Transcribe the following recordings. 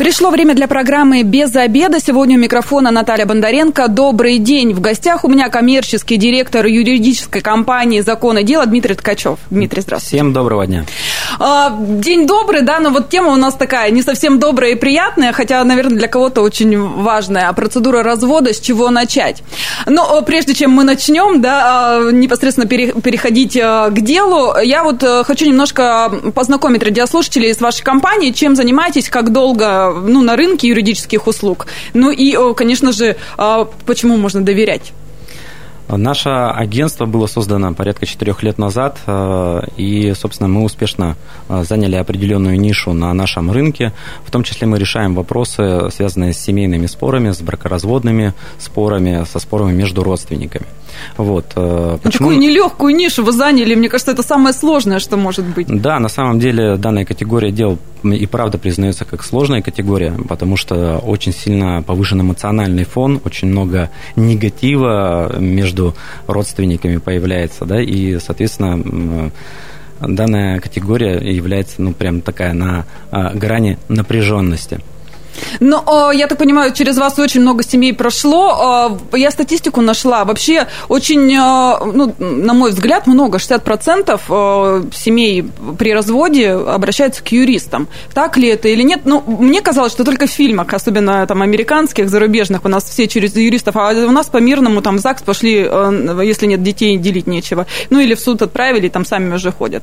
Пришло время для программы «Без обеда». Сегодня у микрофона Наталья Бондаренко. Добрый день. В гостях у меня коммерческий директор юридической компании «Закон и дело» Дмитрий Ткачев. Дмитрий, здравствуйте. Всем доброго дня. А, день добрый, да, но вот тема у нас такая не совсем добрая и приятная, хотя, наверное, для кого-то очень важная. А процедура развода, с чего начать? Но прежде чем мы начнем, да, а, непосредственно переходить а, к делу, я вот э, хочу немножко познакомить радиослушателей с вашей компанией, чем занимаетесь, как долго ну, на рынке юридических услуг. Ну и, конечно же, а, почему можно доверять? Наше агентство было создано порядка четырех лет назад, э, и, собственно, мы успешно э, заняли определенную нишу на нашем рынке. В том числе мы решаем вопросы, связанные с семейными спорами, с бракоразводными спорами, со спорами между родственниками. Вот. Э, ну, почему... Такую нелегкую нишу вы заняли, мне кажется, это самое сложное, что может быть. Да, на самом деле данная категория дел и правда признается как сложная категория, потому что очень сильно повышен эмоциональный фон, очень много негатива между родственниками появляется, да, и, соответственно, данная категория является, ну, прям такая на а, грани напряженности. Но, я так понимаю, через вас очень много семей прошло. Я статистику нашла. Вообще очень, ну, на мой взгляд, много, 60% семей при разводе обращаются к юристам. Так ли это или нет? Ну, мне казалось, что только в фильмах, особенно там американских, зарубежных, у нас все через юристов, а у нас по-мирному там в ЗАГС пошли, э, если нет детей, делить нечего. Ну, или в суд отправили, там сами уже ходят.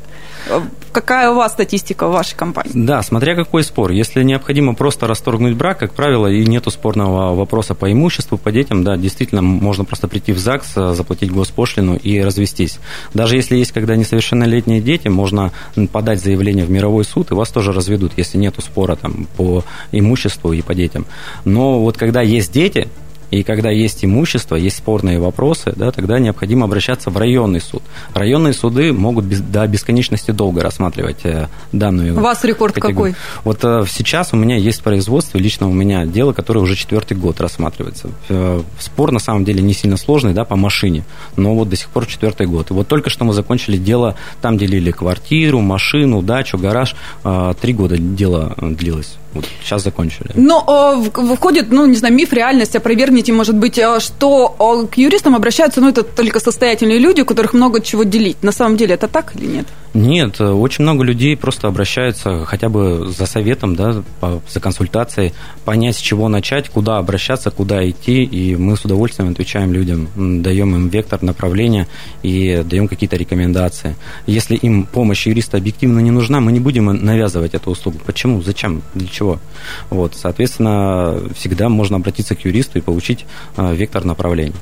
Какая у вас статистика в вашей компании? Да, смотря какой спор. Если необходимо просто расторгнуть расторгнуть брак, как правило, и нету спорного вопроса по имуществу, по детям, да, действительно, можно просто прийти в ЗАГС, э, заплатить госпошлину и развестись. Даже если есть когда несовершеннолетние дети, можно подать заявление в мировой суд, и вас тоже разведут, если нету спора там по имуществу и по детям. Но вот когда есть дети, и когда есть имущество, есть спорные вопросы, да, тогда необходимо обращаться в районный суд. Районные суды могут без, до бесконечности долго рассматривать э, данную У вас рекорд категорию. какой? Вот э, сейчас у меня есть производство, лично у меня дело, которое уже четвертый год рассматривается. Э, спор на самом деле не сильно сложный, да, по машине, но вот до сих пор четвертый год. И вот только что мы закончили дело, там делили квартиру, машину, дачу, гараж. Три года дело длилось. Вот сейчас закончили. Но э, выходит, ну, не знаю, миф, реальность, опровергните, может быть, э, что э, к юристам обращаются, ну, это только состоятельные люди, у которых много чего делить. На самом деле это так или нет? Нет, очень много людей просто обращаются хотя бы за советом, да, за консультацией, понять, с чего начать, куда обращаться, куда идти, и мы с удовольствием отвечаем людям, даем им вектор направления и даем какие-то рекомендации. Если им помощь юриста объективно не нужна, мы не будем навязывать эту услугу. Почему? Зачем? Для чего? Вот, соответственно, всегда можно обратиться к юристу и получить а, вектор направления.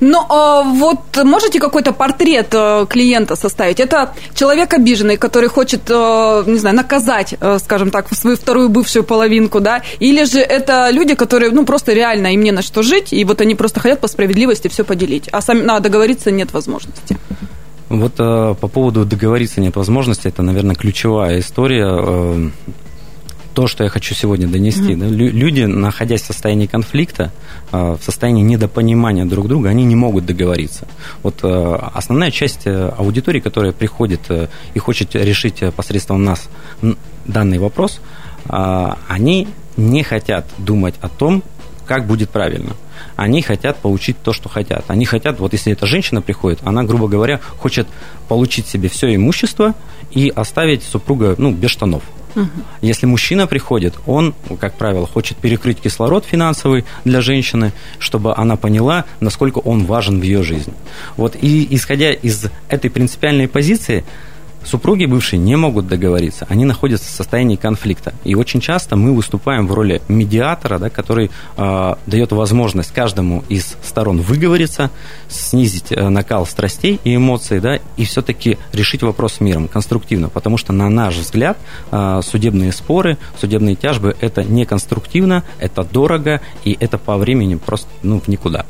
Ну, а вот можете какой-то портрет э, клиента составить? Это человек обиженный, который хочет, э, не знаю, наказать, скажем так, свою вторую бывшую половинку, да? Или же это люди, которые, ну, просто реально им не на что жить, и вот они просто хотят по справедливости все поделить, а сами, надо договориться нет возможности? Вот э, по поводу договориться нет возможности, это, наверное, ключевая история. Э, то, что я хочу сегодня донести. Mm-hmm. Да, люди, находясь в состоянии конфликта, э, в состоянии недопонимания друг друга, они не могут договориться. Вот э, основная часть э, аудитории, которая приходит и хочет решить посредством нас данный вопрос, они не хотят думать о том, как будет правильно. Они хотят получить то, что хотят. Они хотят, вот если эта женщина приходит, она, грубо говоря, хочет получить себе все имущество и оставить супруга ну, без штанов. Если мужчина приходит, он, как правило, хочет перекрыть кислород финансовый для женщины, чтобы она поняла, насколько он важен в ее жизни. Вот и исходя из этой принципиальной позиции, Супруги бывшие не могут договориться, они находятся в состоянии конфликта. И очень часто мы выступаем в роли медиатора, да, который э, дает возможность каждому из сторон выговориться, снизить э, накал страстей и эмоций, да, и все-таки решить вопрос миром, конструктивно. Потому что, на наш взгляд, э, судебные споры, судебные тяжбы – это не конструктивно, это дорого, и это по времени просто ну, в никуда.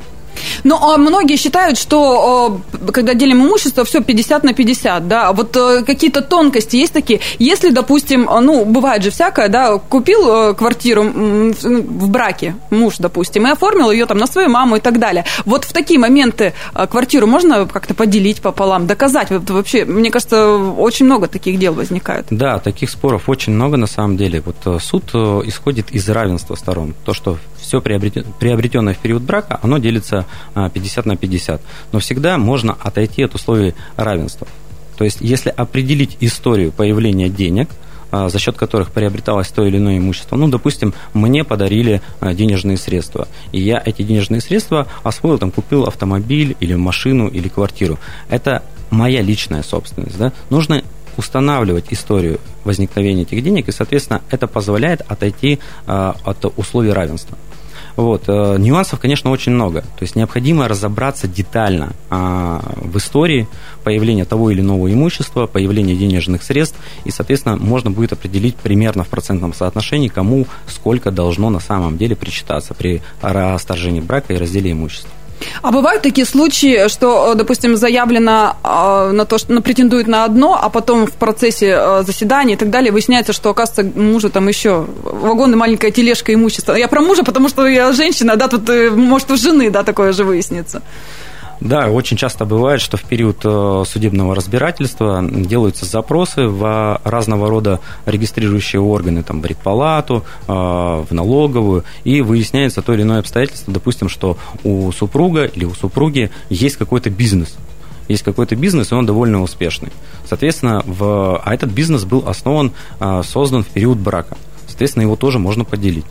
Ну, а многие считают, что когда делим имущество, все 50 на 50, да, вот э, какие-то тонкости есть такие. Если, допустим, ну, бывает же всякое, да, купил э, квартиру в браке, муж, допустим, и оформил ее там на свою маму и так далее. Вот в такие моменты э, квартиру можно как-то поделить пополам, доказать? Вот вообще, мне кажется, очень много таких дел возникает. Да, таких споров очень много на самом деле. Вот суд исходит из равенства сторон. То, что все приобретенное в период брака, оно делится 50 на 50. Но всегда можно отойти от условий равенства. То есть, если определить историю появления денег, а, за счет которых приобреталось то или иное имущество. Ну, допустим, мне подарили а, денежные средства, и я эти денежные средства освоил, там, купил автомобиль или машину или квартиру. Это моя личная собственность. Да? Нужно устанавливать историю возникновения этих денег, и, соответственно, это позволяет отойти а, от условий равенства. Вот. Э, нюансов, конечно, очень много. То есть необходимо разобраться детально а, в истории появления того или иного имущества, появления денежных средств, и, соответственно, можно будет определить примерно в процентном соотношении, кому сколько должно на самом деле причитаться при расторжении брака и разделе имущества. А бывают такие случаи, что, допустим, заявлено э, на то, что претендует на одно, а потом в процессе э, заседания и так далее выясняется, что, оказывается, мужа там еще вагон и маленькая тележка имущества. Я про мужа, потому что я женщина, да, тут э, может у жены, да, такое же выяснится. Да, очень часто бывает, что в период э, судебного разбирательства делаются запросы в разного рода регистрирующие органы, там, в рекпалату, э, в налоговую, и выясняется то или иное обстоятельство, допустим, что у супруга или у супруги есть какой-то бизнес, есть какой-то бизнес, и он довольно успешный. Соответственно, в... а этот бизнес был основан, э, создан в период брака. Соответственно, его тоже можно поделить.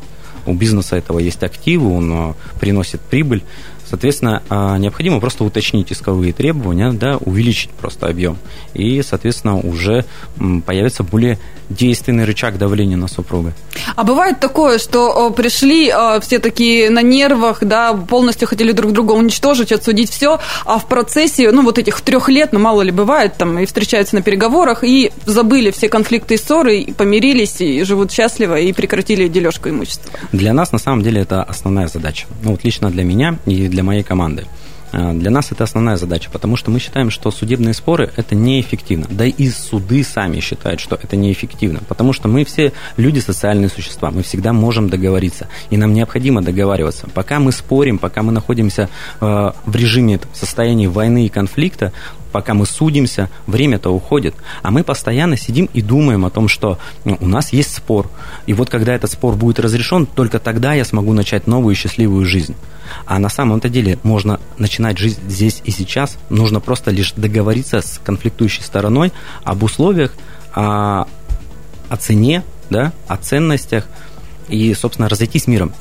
У бизнеса этого есть активы, он приносит прибыль. Соответственно, а, необходимо просто уточнить исковые требования, да, увеличить просто объем. И, соответственно, уже появится более действенный рычаг давления на супруга. А бывает такое, что пришли все такие на нервах, да, полностью хотели друг друга уничтожить, отсудить все, а в процессе, ну, вот этих трех лет, ну, мало ли бывает, там, и встречаются на переговорах, и забыли все конфликты и ссоры, и помирились, и живут счастливо, и прекратили дележку имущества. Для нас, на самом деле, это основная задача. Ну, вот лично для меня и для моей команды. А, для нас это основная задача, потому что мы считаем, что судебные споры – это неэффективно. Да и суды сами считают, что это неэффективно, потому что мы все люди социальные существа, мы всегда можем договориться, и нам необходимо договариваться. Пока мы спорим, пока мы находимся э, в режиме состояния войны и конфликта, пока мы судимся, время-то уходит. А мы постоянно сидим и думаем о том, что ну, у нас есть спор. И вот когда этот спор будет разрешен, только тогда я смогу начать новую счастливую жизнь. А на самом-то деле можно начинать жизнь здесь и сейчас. Нужно просто лишь договориться с конфликтующей стороной об условиях, о, о цене, да, о ценностях и, собственно, разойтись миром.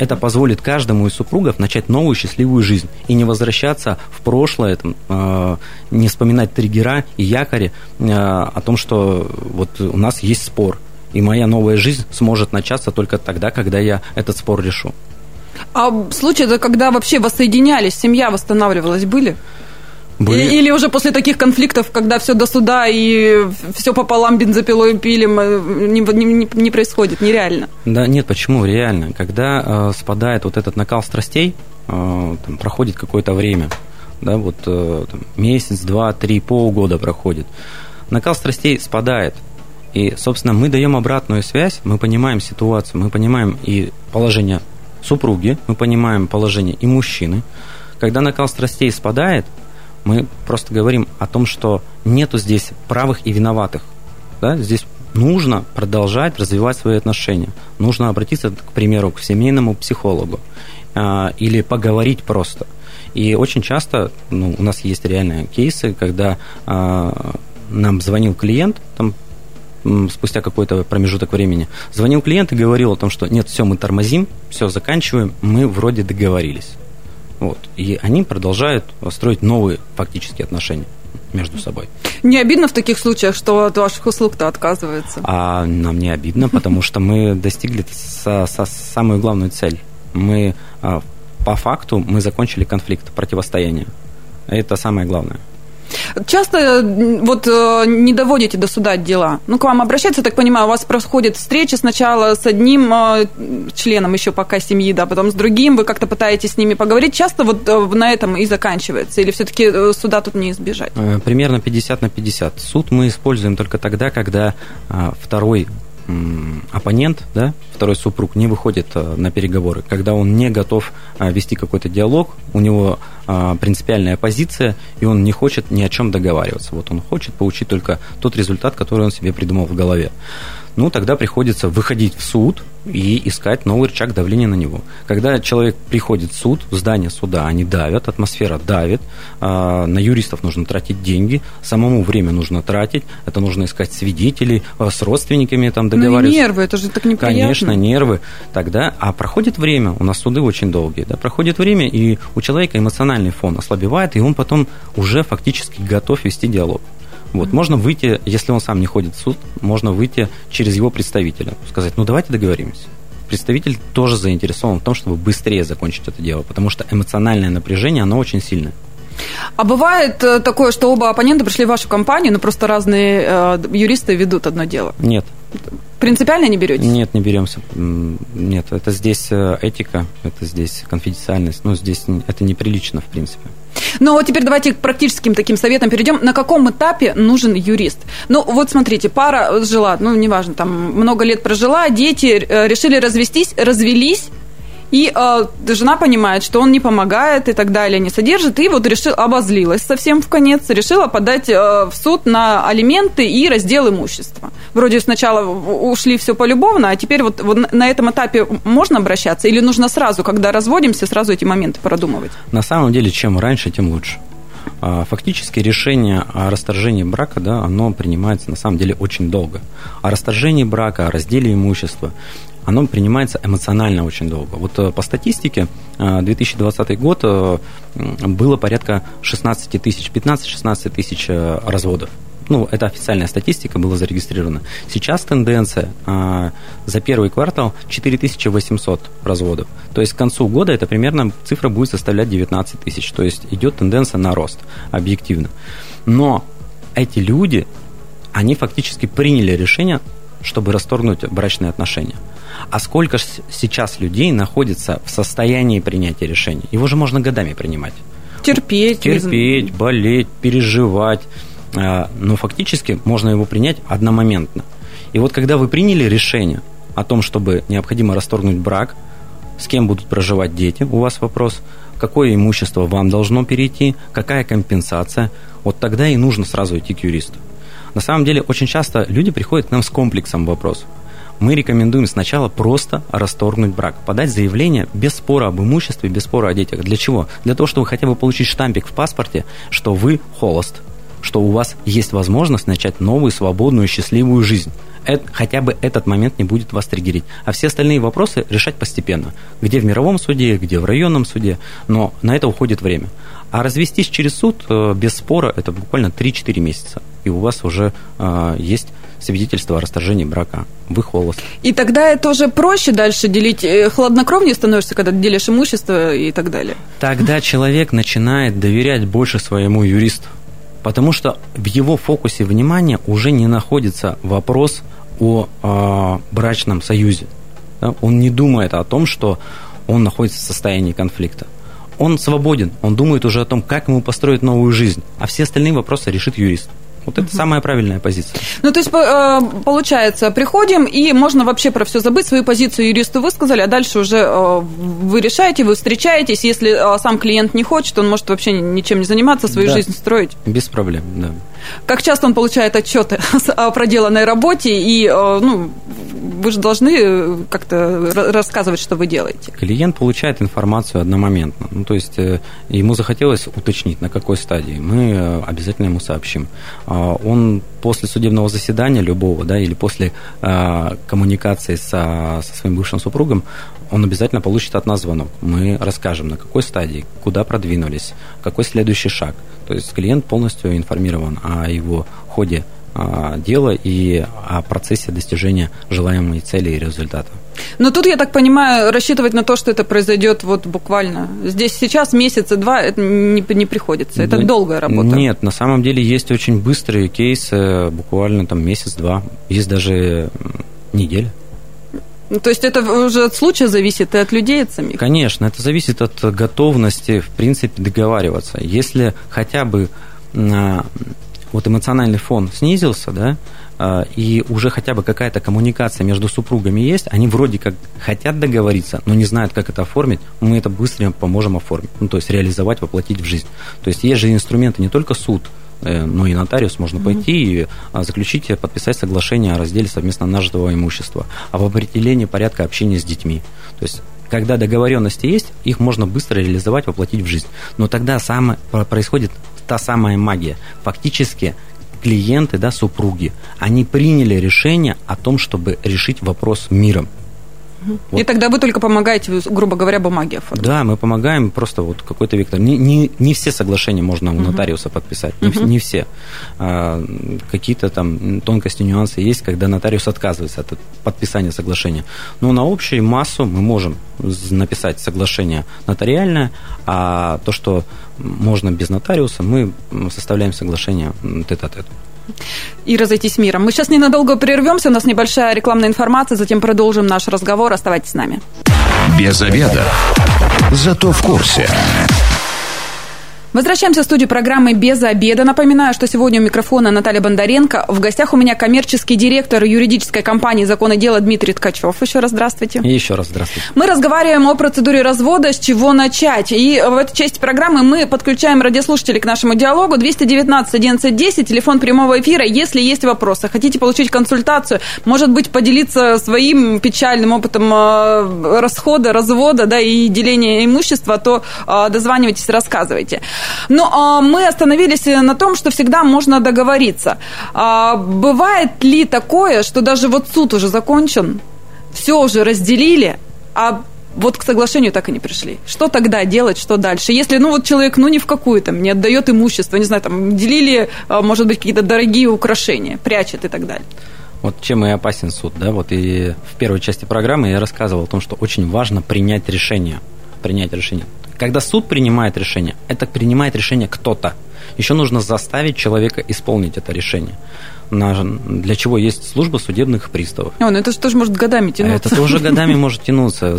Это позволит каждому из супругов начать новую счастливую жизнь и не возвращаться в прошлое, там, э, не вспоминать триггера и якори э, о том, что вот у нас есть спор, и моя новая жизнь сможет начаться только тогда, когда я этот спор решу. А случаи, это когда вообще воссоединялись, семья восстанавливалась, были? Были... Или уже после таких конфликтов, когда все до суда и все пополам бензопилой пилим, э, не, не, не происходит, нереально. Да нет, почему реально? Когда э, спадает вот этот накал страстей, э, там, проходит какое-то время, да, вот э, там, месяц, два, три, полгода проходит, накал страстей спадает, и, собственно, мы даем обратную связь, мы понимаем ситуацию, мы понимаем и положение супруги, мы понимаем положение и мужчины. Когда накал страстей спадает, мы просто говорим о том, что нету здесь правых и виноватых. Да? Здесь нужно продолжать развивать свои отношения. Нужно обратиться, к примеру, к семейному психологу э, или поговорить просто. И очень часто ну, у нас есть реальные кейсы, когда э, нам звонил клиент, там, спустя какой-то промежуток времени, звонил клиент и говорил о том, что нет, все, мы тормозим, все, заканчиваем, мы вроде договорились. Вот. И они продолжают строить новые фактические отношения между собой. Не обидно в таких случаях, что от ваших услуг-то отказывается? А нам не обидно, потому что мы достигли со, со самую главную цель. Мы а, по факту мы закончили конфликт, противостояние. Это самое главное. Часто вот э, не доводите до суда дела. Ну, к вам обращаются, так понимаю, у вас происходит встреча сначала с одним э, членом еще пока семьи, да, потом с другим, вы как-то пытаетесь с ними поговорить. Часто вот на этом и заканчивается? Или все-таки суда тут не избежать? Примерно 50 на 50. Суд мы используем только тогда, когда второй оппонент, да, второй супруг не выходит э, на переговоры, когда он не готов э, вести какой-то диалог, у него э, принципиальная позиция, и он не хочет ни о чем договариваться. Вот он хочет получить только тот результат, который он себе придумал в голове ну, тогда приходится выходить в суд и искать новый рычаг давления на него. Когда человек приходит в суд, в здание суда, они давят, атмосфера давит, а, на юристов нужно тратить деньги, самому время нужно тратить, это нужно искать свидетелей, а, с родственниками там договариваться. Ну, нервы, это же так неприятно. Конечно, нервы. Тогда, а проходит время, у нас суды очень долгие, да, проходит время, и у человека эмоциональный фон ослабевает, и он потом уже фактически готов вести диалог. Вот, можно выйти, если он сам не ходит в суд, можно выйти через его представителя, сказать, ну давайте договоримся. Представитель тоже заинтересован в том, чтобы быстрее закончить это дело, потому что эмоциональное напряжение, оно очень сильное. А бывает э, такое, что оба оппонента пришли в вашу компанию, но просто разные э, юристы ведут одно дело? Нет. Принципиально не берете? Нет, не беремся. Нет, это здесь э, этика, это здесь конфиденциальность, ну, здесь это неприлично, в принципе. Ну, вот теперь давайте к практическим таким советам перейдем. На каком этапе нужен юрист? Ну, вот смотрите, пара жила, ну, неважно, там много лет прожила, дети э, решили развестись, развелись, и э, жена понимает, что он не помогает и так далее, не содержит, и вот решил, обозлилась совсем в конец, решила подать э, в суд на алименты и раздел имущества. Вроде сначала ушли все полюбовно, а теперь вот, вот на этом этапе можно обращаться или нужно сразу, когда разводимся, сразу эти моменты продумывать? На самом деле, чем раньше, тем лучше. А, фактически решение о расторжении брака, да, оно принимается на самом деле очень долго. О расторжении брака, о разделе имущества оно принимается эмоционально очень долго. Вот э, по статистике 2020 э, год э, было порядка 16 тысяч, 15-16 тысяч разводов. Ну, это официальная статистика, была зарегистрирована. Сейчас тенденция за первый квартал 4800 разводов. То есть к концу года это примерно цифра будет составлять 19 тысяч. То есть идет тенденция на рост, объективно. Но эти люди, они фактически приняли решение, чтобы расторгнуть брачные отношения. А сколько сейчас людей находится в состоянии принятия решений? Его же можно годами принимать. Терпеть. Терпеть, болеть, переживать. А, но фактически можно его принять одномоментно. И вот когда вы приняли решение о том, чтобы необходимо расторгнуть брак, с кем будут проживать дети, у вас вопрос, какое имущество вам должно перейти, какая компенсация, вот тогда и нужно сразу идти к юристу. На самом деле, очень часто люди приходят к нам с комплексом вопросов мы рекомендуем сначала просто расторгнуть брак, подать заявление без спора об имуществе, без спора о детях. Для чего? Для того, чтобы хотя бы получить штампик в паспорте, что вы холост, что у вас есть возможность начать новую, свободную, счастливую жизнь. Это, хотя бы этот момент не будет вас триггерить. А все остальные вопросы решать постепенно. Где в мировом суде, где в районном суде. Но на это уходит время. А развестись через суд э, без спора это буквально 3-4 месяца. И у вас уже э, есть свидетельство о расторжении брака. Вы холост. И тогда это уже проще дальше делить, э, хладнокровнее становишься, когда делишь имущество и так далее. Тогда человек начинает доверять больше своему юристу. Потому что в его фокусе внимания уже не находится вопрос о э, брачном союзе. Да? Он не думает о том, что он находится в состоянии конфликта. Он свободен, он думает уже о том, как ему построить новую жизнь, а все остальные вопросы решит юрист. Вот это самая правильная позиция. Ну, то есть, э, получается, приходим, и можно вообще про все забыть, свою позицию юристу высказали, а дальше уже э, вы решаете, вы встречаетесь. Если э, сам клиент не хочет, он может вообще ничем не заниматься, свою да. жизнь строить. Без проблем, да. Как часто он получает отчеты о проделанной работе, и ну, вы же должны как-то рассказывать, что вы делаете. Клиент получает информацию одномоментно. Ну, то есть ему захотелось уточнить, на какой стадии. Мы обязательно ему сообщим. А, он после судебного заседания любого, да, или после а, коммуникации со, со своим бывшим супругом, он обязательно получит от нас звонок. Мы расскажем, на какой стадии, куда продвинулись, какой следующий шаг. То есть клиент полностью информирован о его ходе а, дела и о процессе достижения желаемой цели и результата. Но тут, я так понимаю, рассчитывать на то, что это произойдет вот буквально здесь сейчас, месяца два, это не, не приходится. Это да, долгая работа. Нет, на самом деле есть очень быстрые кейсы, буквально там месяц-два. Есть даже неделя. Ну, то есть это уже от случая зависит и от людей, от самих? Конечно, это зависит от готовности, в принципе, договариваться. Если хотя бы а, вот эмоциональный фон снизился, да, и уже хотя бы какая-то коммуникация между супругами есть, они вроде как хотят договориться, но не знают, как это оформить, мы это быстро поможем оформить, ну, то есть реализовать, воплотить в жизнь. То есть есть же инструменты не только суд, э, но и нотариус можно mm-hmm. пойти и а, заключить, подписать соглашение о разделе совместно нажитого имущества, об определении порядка общения с детьми. То есть когда договоренности есть, их можно быстро реализовать, воплотить в жизнь. Но тогда самое, происходит та самая магия. Фактически клиенты, да, супруги, они приняли решение о том, чтобы решить вопрос миром. Вот. И тогда вы только помогаете, грубо говоря, бумаги оформить. Да, мы помогаем просто вот какой-то вектор. Не, не, не все соглашения можно у нотариуса подписать, не, не все. А, какие-то там тонкости, нюансы есть, когда нотариус отказывается от подписания соглашения. Но на общую массу мы можем написать соглашение нотариальное, а то, что можно без нотариуса, мы составляем соглашение тет-а-тет. -тет и разойтись миром. Мы сейчас ненадолго прервемся, у нас небольшая рекламная информация, затем продолжим наш разговор. Оставайтесь с нами. Без обеда. Зато в курсе. Возвращаемся в студию программы «Без обеда». Напоминаю, что сегодня у микрофона Наталья Бондаренко. В гостях у меня коммерческий директор юридической компании «Закон и дело» Дмитрий Ткачев. Еще раз здравствуйте. И еще раз здравствуйте. Мы разговариваем о процедуре развода, с чего начать. И в этой части программы мы подключаем радиослушателей к нашему диалогу. 219 11 10, телефон прямого эфира. Если есть вопросы, хотите получить консультацию, может быть, поделиться своим печальным опытом э, расхода, развода да, и деления имущества, то э, дозванивайтесь, рассказывайте. Но а, мы остановились на том, что всегда можно договориться. А, бывает ли такое, что даже вот суд уже закончен, все уже разделили, а вот к соглашению так и не пришли. Что тогда делать, что дальше? Если, ну, вот человек, ну, ни в какую там, не отдает имущество, не знаю, там, делили, а, может быть, какие-то дорогие украшения, прячет и так далее. Вот чем и опасен суд, да, вот и в первой части программы я рассказывал о том, что очень важно принять решение, принять решение. Когда суд принимает решение, это принимает решение кто-то. Еще нужно заставить человека исполнить это решение. Для чего есть служба судебных приставов. О, ну это же тоже может годами тянуться. Это тоже годами может тянуться.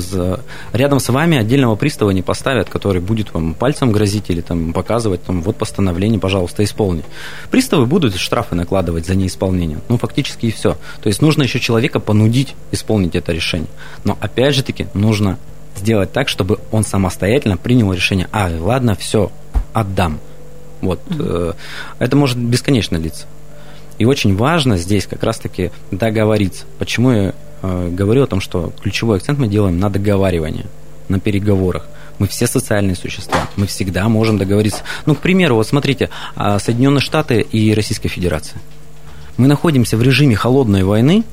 Рядом с вами отдельного пристава не поставят, который будет вам пальцем грозить или там показывать, там, вот постановление, пожалуйста, исполни. Приставы будут штрафы накладывать за неисполнение. Ну, фактически и все. То есть нужно еще человека понудить исполнить это решение. Но опять же таки нужно сделать так, чтобы он самостоятельно принял решение, а, ладно, все, отдам. Вот. Mm-hmm. Это может бесконечно длиться. И очень важно здесь как раз-таки договориться. Почему я э, говорю о том, что ключевой акцент мы делаем на договаривание, на переговорах. Мы все социальные существа, мы всегда можем договориться. Ну, к примеру, вот смотрите, а, Соединенные Штаты и Российская Федерация. Мы находимся в режиме холодной войны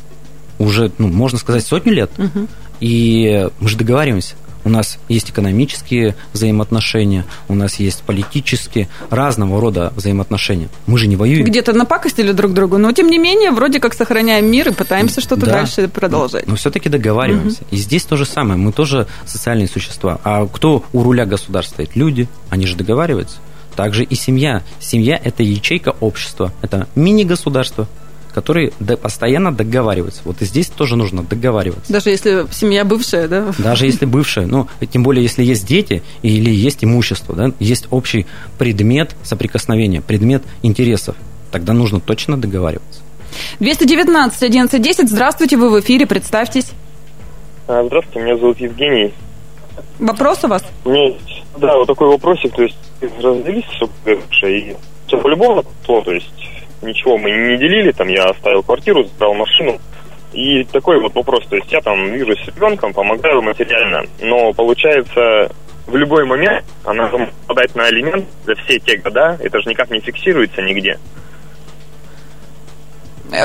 уже, ну, можно сказать, сотню лет. Угу. И мы же договариваемся. У нас есть экономические взаимоотношения, у нас есть политические, разного рода взаимоотношения. Мы же не воюем. Где-то напакостили друг другу, но тем не менее, вроде как сохраняем мир и пытаемся что-то да, дальше продолжать. Но все-таки договариваемся. Угу. И здесь то же самое. Мы тоже социальные существа. А кто у руля государства стоит? Люди. Они же договариваются. Также и семья. Семья – это ячейка общества, это мини-государство, которые постоянно договариваются. Вот и здесь тоже нужно договариваться. Даже если семья бывшая, да? Даже если бывшая. Ну, тем более, если есть дети или есть имущество, да, есть общий предмет соприкосновения, предмет интересов, тогда нужно точно договариваться. 219 11 10. Здравствуйте, вы в эфире, представьтесь. А, здравствуйте, меня зовут Евгений. Вопрос у вас? У меня есть, да, вот такой вопросик, то есть разделись с и все по-любому, то есть ничего мы не делили, там я оставил квартиру, забрал машину. И такой вот вопрос, то есть я там вижу с ребенком, помогаю материально, но получается в любой момент она подать на алимент за все те года, это же никак не фиксируется нигде.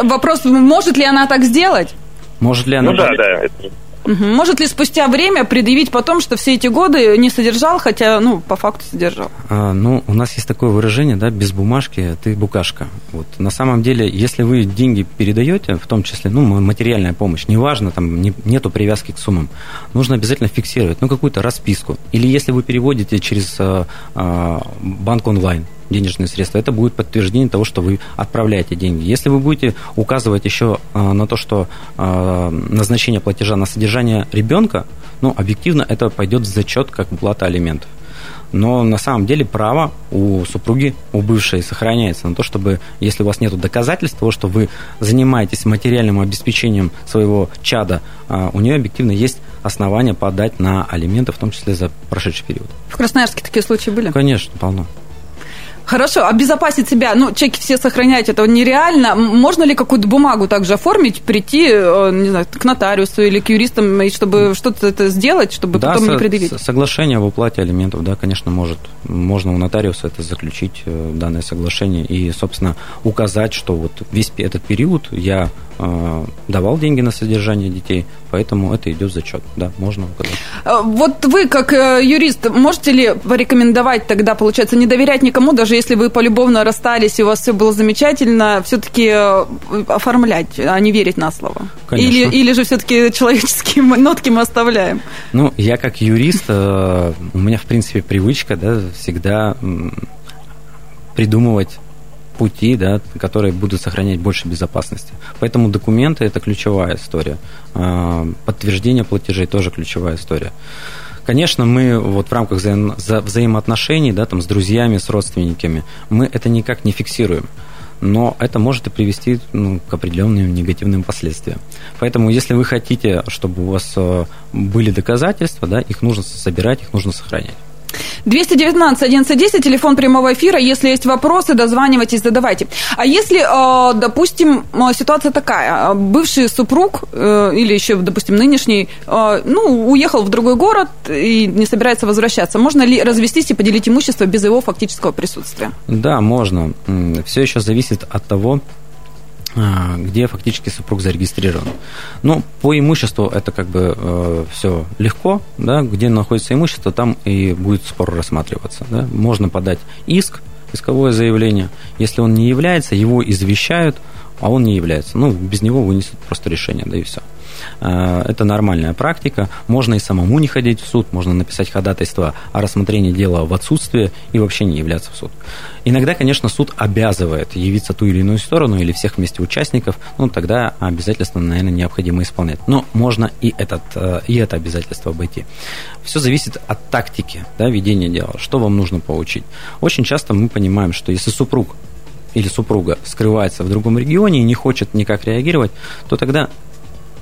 Вопрос, может ли она так сделать? Может ли она... Ну да, да. Это... Может ли спустя время предъявить потом, что все эти годы не содержал, хотя, ну, по факту содержал? А, ну, у нас есть такое выражение, да, без бумажки ты букашка. Вот. На самом деле, если вы деньги передаете, в том числе, ну, материальная помощь, неважно, там не, нету привязки к суммам, нужно обязательно фиксировать, ну, какую-то расписку. Или если вы переводите через а, а, банк онлайн, денежные средства, это будет подтверждение того, что вы отправляете деньги. Если вы будете указывать еще а, на то, что а, назначение платежа на содержание ребенка, ну, объективно это пойдет в зачет как плата алиментов. Но на самом деле право у супруги, у бывшей сохраняется на то, чтобы, если у вас нет доказательств того, что вы занимаетесь материальным обеспечением своего чада, а, у нее объективно есть основания подать на алименты, в том числе за прошедший период. В Красноярске такие случаи были? Конечно, полно. Хорошо, обезопасить себя, ну, чеки все сохранять, это нереально. Можно ли какую-то бумагу также оформить, прийти, э, не знаю, к нотариусу или к юристам, и чтобы что-то это сделать, чтобы да, потом не предъявить? соглашение об уплате алиментов, да, конечно, может. Можно у нотариуса это заключить, э, данное соглашение, и, собственно, указать, что вот весь этот период я э, давал деньги на содержание детей, поэтому это идет зачет. Да, можно указать. Вот вы, как юрист, можете ли порекомендовать тогда, получается, не доверять никому, даже если вы полюбовно расстались и у вас все было замечательно, все-таки э, оформлять, а не верить на слово? Конечно. Или, или же все-таки человеческие нотки мы оставляем? Ну, я как юрист, э, у меня, в принципе, привычка да, всегда придумывать пути, да, которые будут сохранять больше безопасности. Поэтому документы – это ключевая история. Э, подтверждение платежей – тоже ключевая история. Конечно, мы вот в рамках взаим, вза, взаимоотношений, да, там, с друзьями, с родственниками, мы это никак не фиксируем но это может и привести ну, к определенным негативным последствиям. Поэтому, если вы хотите, чтобы у вас э, были доказательства, да, их нужно собирать, их нужно сохранять. 219 1110, телефон прямого эфира. Если есть вопросы, дозванивайтесь, задавайте. А если, э, допустим, э, ситуация такая, бывший супруг э, или еще, допустим, нынешний, ну, уехал в другой город и не собирается возвращаться, можно ли развестись и поделить имущество без его фактического присутствия? Да, можно. Все еще зависит от того, где фактически супруг зарегистрирован. Но по имуществу это как бы э, все легко, да, где находится имущество, там и будет спор рассматриваться. Да. Можно подать иск, исковое заявление. Если он не является, его извещают, а он не является. Ну, без него вынесут просто решение, да и все. Э, это нормальная практика. Можно и самому не ходить в суд, можно написать ходатайство о рассмотрении дела в отсутствие и вообще не являться в суд. Иногда, конечно, суд обязывает явиться ту или иную сторону или всех вместе участников, ну, тогда обязательство, наверное, необходимо исполнять. Но можно и, этот, э, и это обязательство обойти. Все зависит от тактики да, ведения дела, что вам нужно получить. Очень часто мы понимаем, что если супруг или супруга скрывается в другом регионе и не хочет никак реагировать, то тогда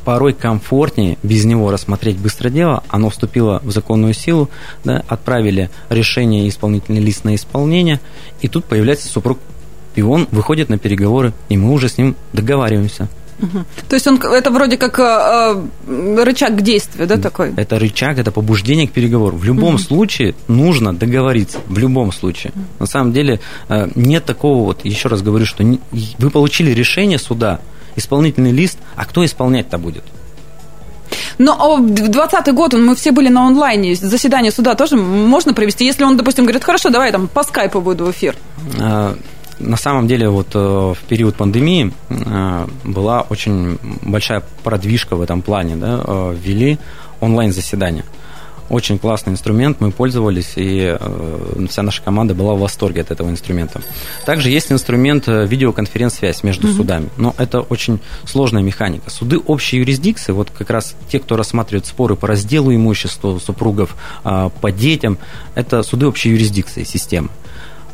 порой комфортнее без него рассмотреть быстро дело, оно вступило в законную силу, да, отправили решение и исполнительный лист на исполнение, и тут появляется супруг, и он выходит на переговоры, и мы уже с ним договариваемся. Угу. То есть он это вроде как э, э рычаг действия, да, такой? Это рычаг, это побуждение к переговору. В любом угу. случае нужно договориться. В любом случае. Угу. На самом деле э, нет такого вот, еще раз говорю, что не, вы получили решение суда, исполнительный лист, а кто исполнять-то будет? Но в 2020 год мы все были на онлайне, заседание суда тоже можно провести, если он, допустим, говорит, хорошо, давай там по скайпу выйду в эфир. На самом деле вот э, в период пандемии э, была очень большая продвижка в этом плане, да, э, ввели онлайн-заседания. Очень классный инструмент, мы пользовались, и вся наша команда была в восторге от этого инструмента. Также есть инструмент видеоконференц-связь между mm-hmm. судами, но это очень сложная механика. Суды общей юрисдикции, вот как раз те, кто рассматривает споры по разделу имущества супругов, по детям, это суды общей юрисдикции, системы.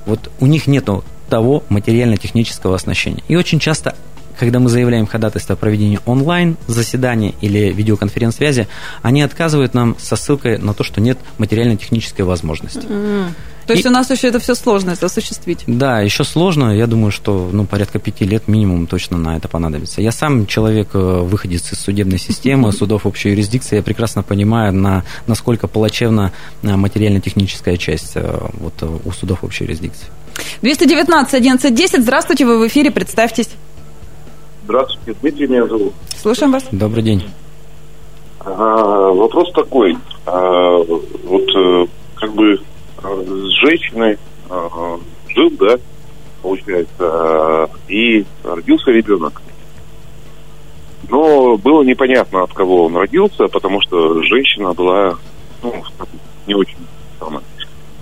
Вот у них нету того материально-технического оснащения. И очень часто когда мы заявляем ходатайство о проведении онлайн заседания или видеоконференц-связи, они отказывают нам со ссылкой на то, что нет материально-технической возможности. Mm. То есть и, у нас еще это все сложно осуществить? Да, еще сложно. Я думаю, что ну, порядка пяти лет минимум точно на это понадобится. Я сам человек, э, выходец из судебной системы, судов общей юрисдикции, я прекрасно понимаю, на, насколько плачевна э, материально-техническая часть э, вот, у судов общей юрисдикции. 219 11 10. Здравствуйте, вы в эфире, представьтесь. Здравствуйте, Дмитрий меня зовут. Слушаем вас. Добрый день. А, вопрос такой. А, вот как бы с женщиной а, жил, да, получается, а, и родился ребенок. Но было непонятно, от кого он родился, потому что женщина была ну, не очень самая.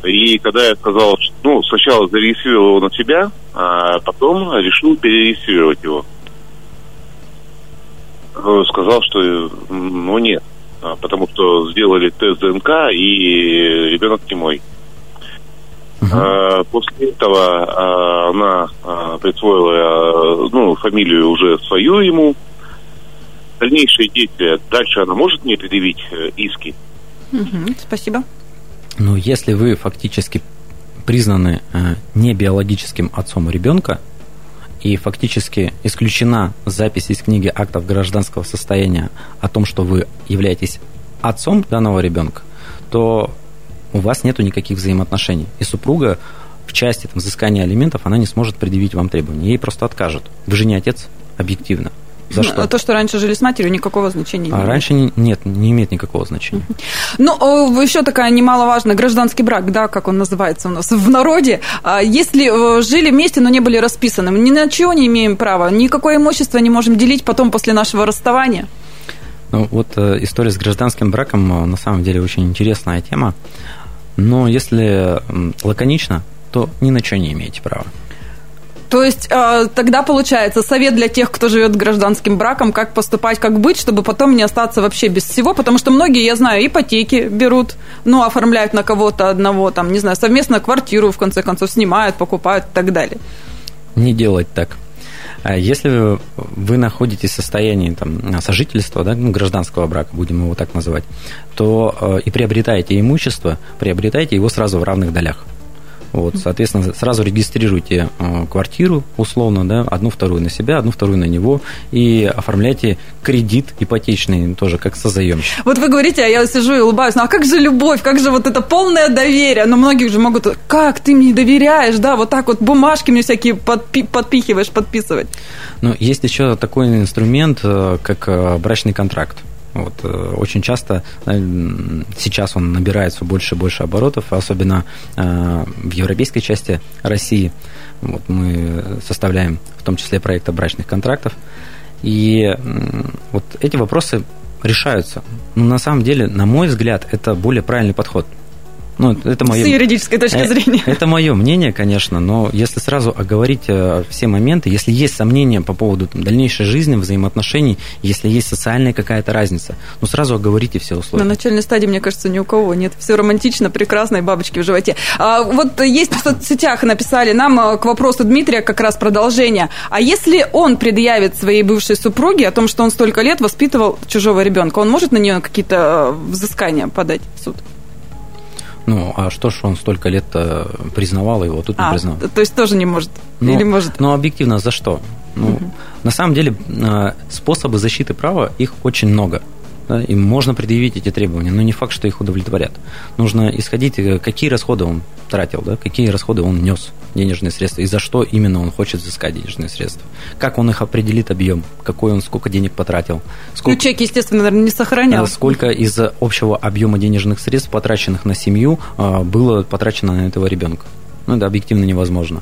И когда я сказал, что, ну, сначала зарегистрировал его на себя, а потом решил перерегистрировать его. Э, сказал, что ну нет, а, потому что сделали тест ДНК и ребенок не мой. Uh-huh. После этого а, она присвоила ну, фамилию уже свою ему. Дальнейшие действия. Дальше она может мне предъявить э, иски? Угу, спасибо. Ну, если вы фактически признаны э, не биологическим отцом ребенка, и фактически исключена запись из книги актов гражданского состояния о том, что вы являетесь отцом данного ребенка, то у вас нет никаких взаимоотношений. И супруга в части там, взыскания алиментов, она не сможет предъявить вам требования. Ей просто откажут. Вы же не отец, объективно. За что? А то, что раньше жили с матерью, никакого значения не а имеет. Раньше не, нет, не имеет никакого значения. Ну, еще такая немаловажная гражданский брак, да, как он называется у нас в народе. А если э, жили вместе, но не были расписаны, ни на чего не имеем права, никакое имущество не можем делить потом после нашего расставания. Ну, вот э, история с гражданским браком э, на самом деле очень интересная тема. Но если лаконично, то ни на что не имеете права. То есть э, тогда получается совет для тех, кто живет гражданским браком, как поступать, как быть, чтобы потом не остаться вообще без всего, потому что многие, я знаю, ипотеки берут, ну, оформляют на кого-то одного, там, не знаю, совместно квартиру, в конце концов, снимают, покупают и так далее. Не делать так. А если вы находитесь в состоянии там, сожительства, да, ну, гражданского брака, будем его так называть, то э, и приобретаете имущество, приобретайте его сразу в равных долях. Вот, соответственно, сразу регистрируйте э, квартиру, условно, да, одну вторую на себя, одну вторую на него, и оформляйте кредит ипотечный тоже как созаемщик. Вот вы говорите, а я сижу и улыбаюсь, ну а как же любовь, как же вот это полное доверие? Но многие же могут, как ты мне доверяешь, да, вот так вот бумажки мне всякие подпи- подпихиваешь, подписывать. Ну, есть еще такой инструмент, э, как э, брачный контракт. Вот, э, очень часто э, сейчас он набирает все больше и больше оборотов, особенно э, в европейской части России. Вот, мы составляем в том числе проекты брачных контрактов. И вот эти вопросы решаются. Но на самом деле, на мой взгляд, это более правильный подход – ну, это мое... С юридической точки э, зрения. Это мое мнение, конечно, но если сразу оговорить э, все моменты, если есть сомнения по поводу там, дальнейшей жизни, взаимоотношений, если есть социальная какая-то разница, ну, сразу оговорите все условия. На начальной стадии, мне кажется, ни у кого нет. Все романтично, прекрасно, и бабочки в животе. А, вот есть в соцсетях написали нам э, к вопросу Дмитрия как раз продолжение. А если он предъявит своей бывшей супруге о том, что он столько лет воспитывал чужого ребенка, он может на нее какие-то взыскания подать в суд? Ну, а что ж он столько лет признавал его, тут а, не признал. То есть тоже не может? Но, Или может? Но объективно за что? Ну, угу. На самом деле э, способы защиты права, их очень много да, им можно предъявить эти требования, но не факт, что их удовлетворят. Нужно исходить, э, какие расходы он тратил, да, какие расходы он нес денежные средства, и за что именно он хочет взыскать денежные средства. Как он их определит объем, какой он, сколько денег потратил. Сколько, ну, чек, естественно, наверное, не сохранял. Э, сколько из общего объема денежных средств, потраченных на семью, э, было потрачено на этого ребенка. Ну, это объективно невозможно.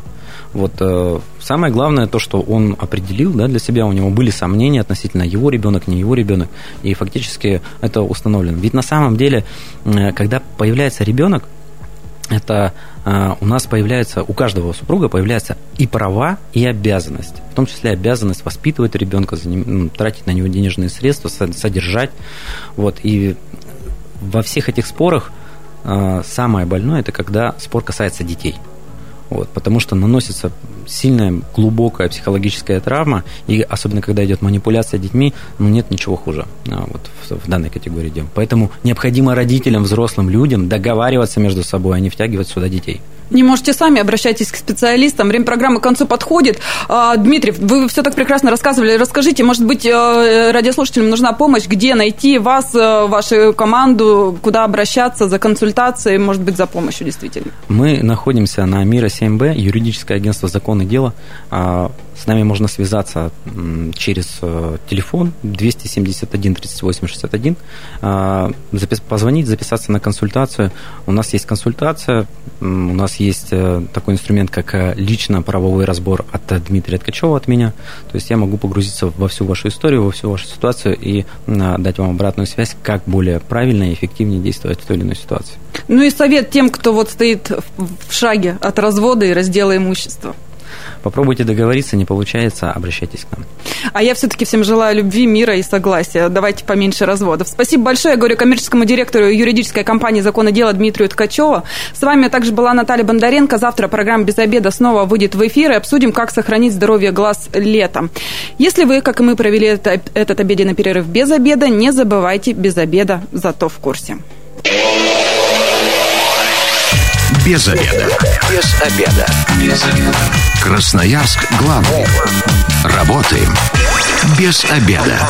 Вот э, самое главное то, что он определил да, для себя, у него были сомнения относительно его ребенок, не его ребенок, и фактически это установлено. Ведь на самом деле, э, когда появляется ребенок, это э, у нас появляется, у каждого супруга появляется и права, и обязанность. В том числе обязанность воспитывать ребенка, ну, тратить на него денежные средства, содержать. Вот, и во всех этих спорах самое больное это когда спор касается детей. Вот, потому что наносится сильная, глубокая психологическая травма, и особенно когда идет манипуляция детьми, ну нет ничего хуже а, вот, в, в данной категории дел. Поэтому необходимо родителям, взрослым людям договариваться между собой, а не втягивать сюда детей. Не можете сами, обращайтесь к специалистам. Время программы к концу подходит. А, Дмитрий, вы все так прекрасно рассказывали. Расскажите, может быть, э, радиослушателям нужна помощь, где найти вас, э, вашу команду, куда обращаться за консультацией, может быть, за помощью действительно? Мы находимся на Мира 7Б, юридическое агентство «Закон и дело». А, С нами можно связаться через э, телефон 271 38 61, позвонить, записаться на консультацию. У нас есть консультация, у нас есть э, такой инструмент, как э, лично-правовой разбор от Дмитрия Ткачева, от меня. То есть я могу погрузиться во всю вашу историю, во всю вашу ситуацию и дать вам обратную связь, как более правильно и эффективнее действовать в той или иной ситуации. Ну и совет тем, кто вот стоит в шаге от развода и раздела имущества. Попробуйте договориться, не получается, обращайтесь к нам. А я все-таки всем желаю любви, мира и согласия. Давайте поменьше разводов. Спасибо большое. Я говорю коммерческому директору юридической компании «Законы дела» Дмитрию Ткачеву. С вами также была Наталья Бондаренко. Завтра программа «Без обеда» снова выйдет в эфир и обсудим, как сохранить здоровье глаз летом. Если вы, как и мы, провели это, этот обеденный перерыв без обеда, не забывайте без обеда, зато в курсе. Без обеда. Без обеда. Без обеда. Красноярск главный. Работаем без обеда.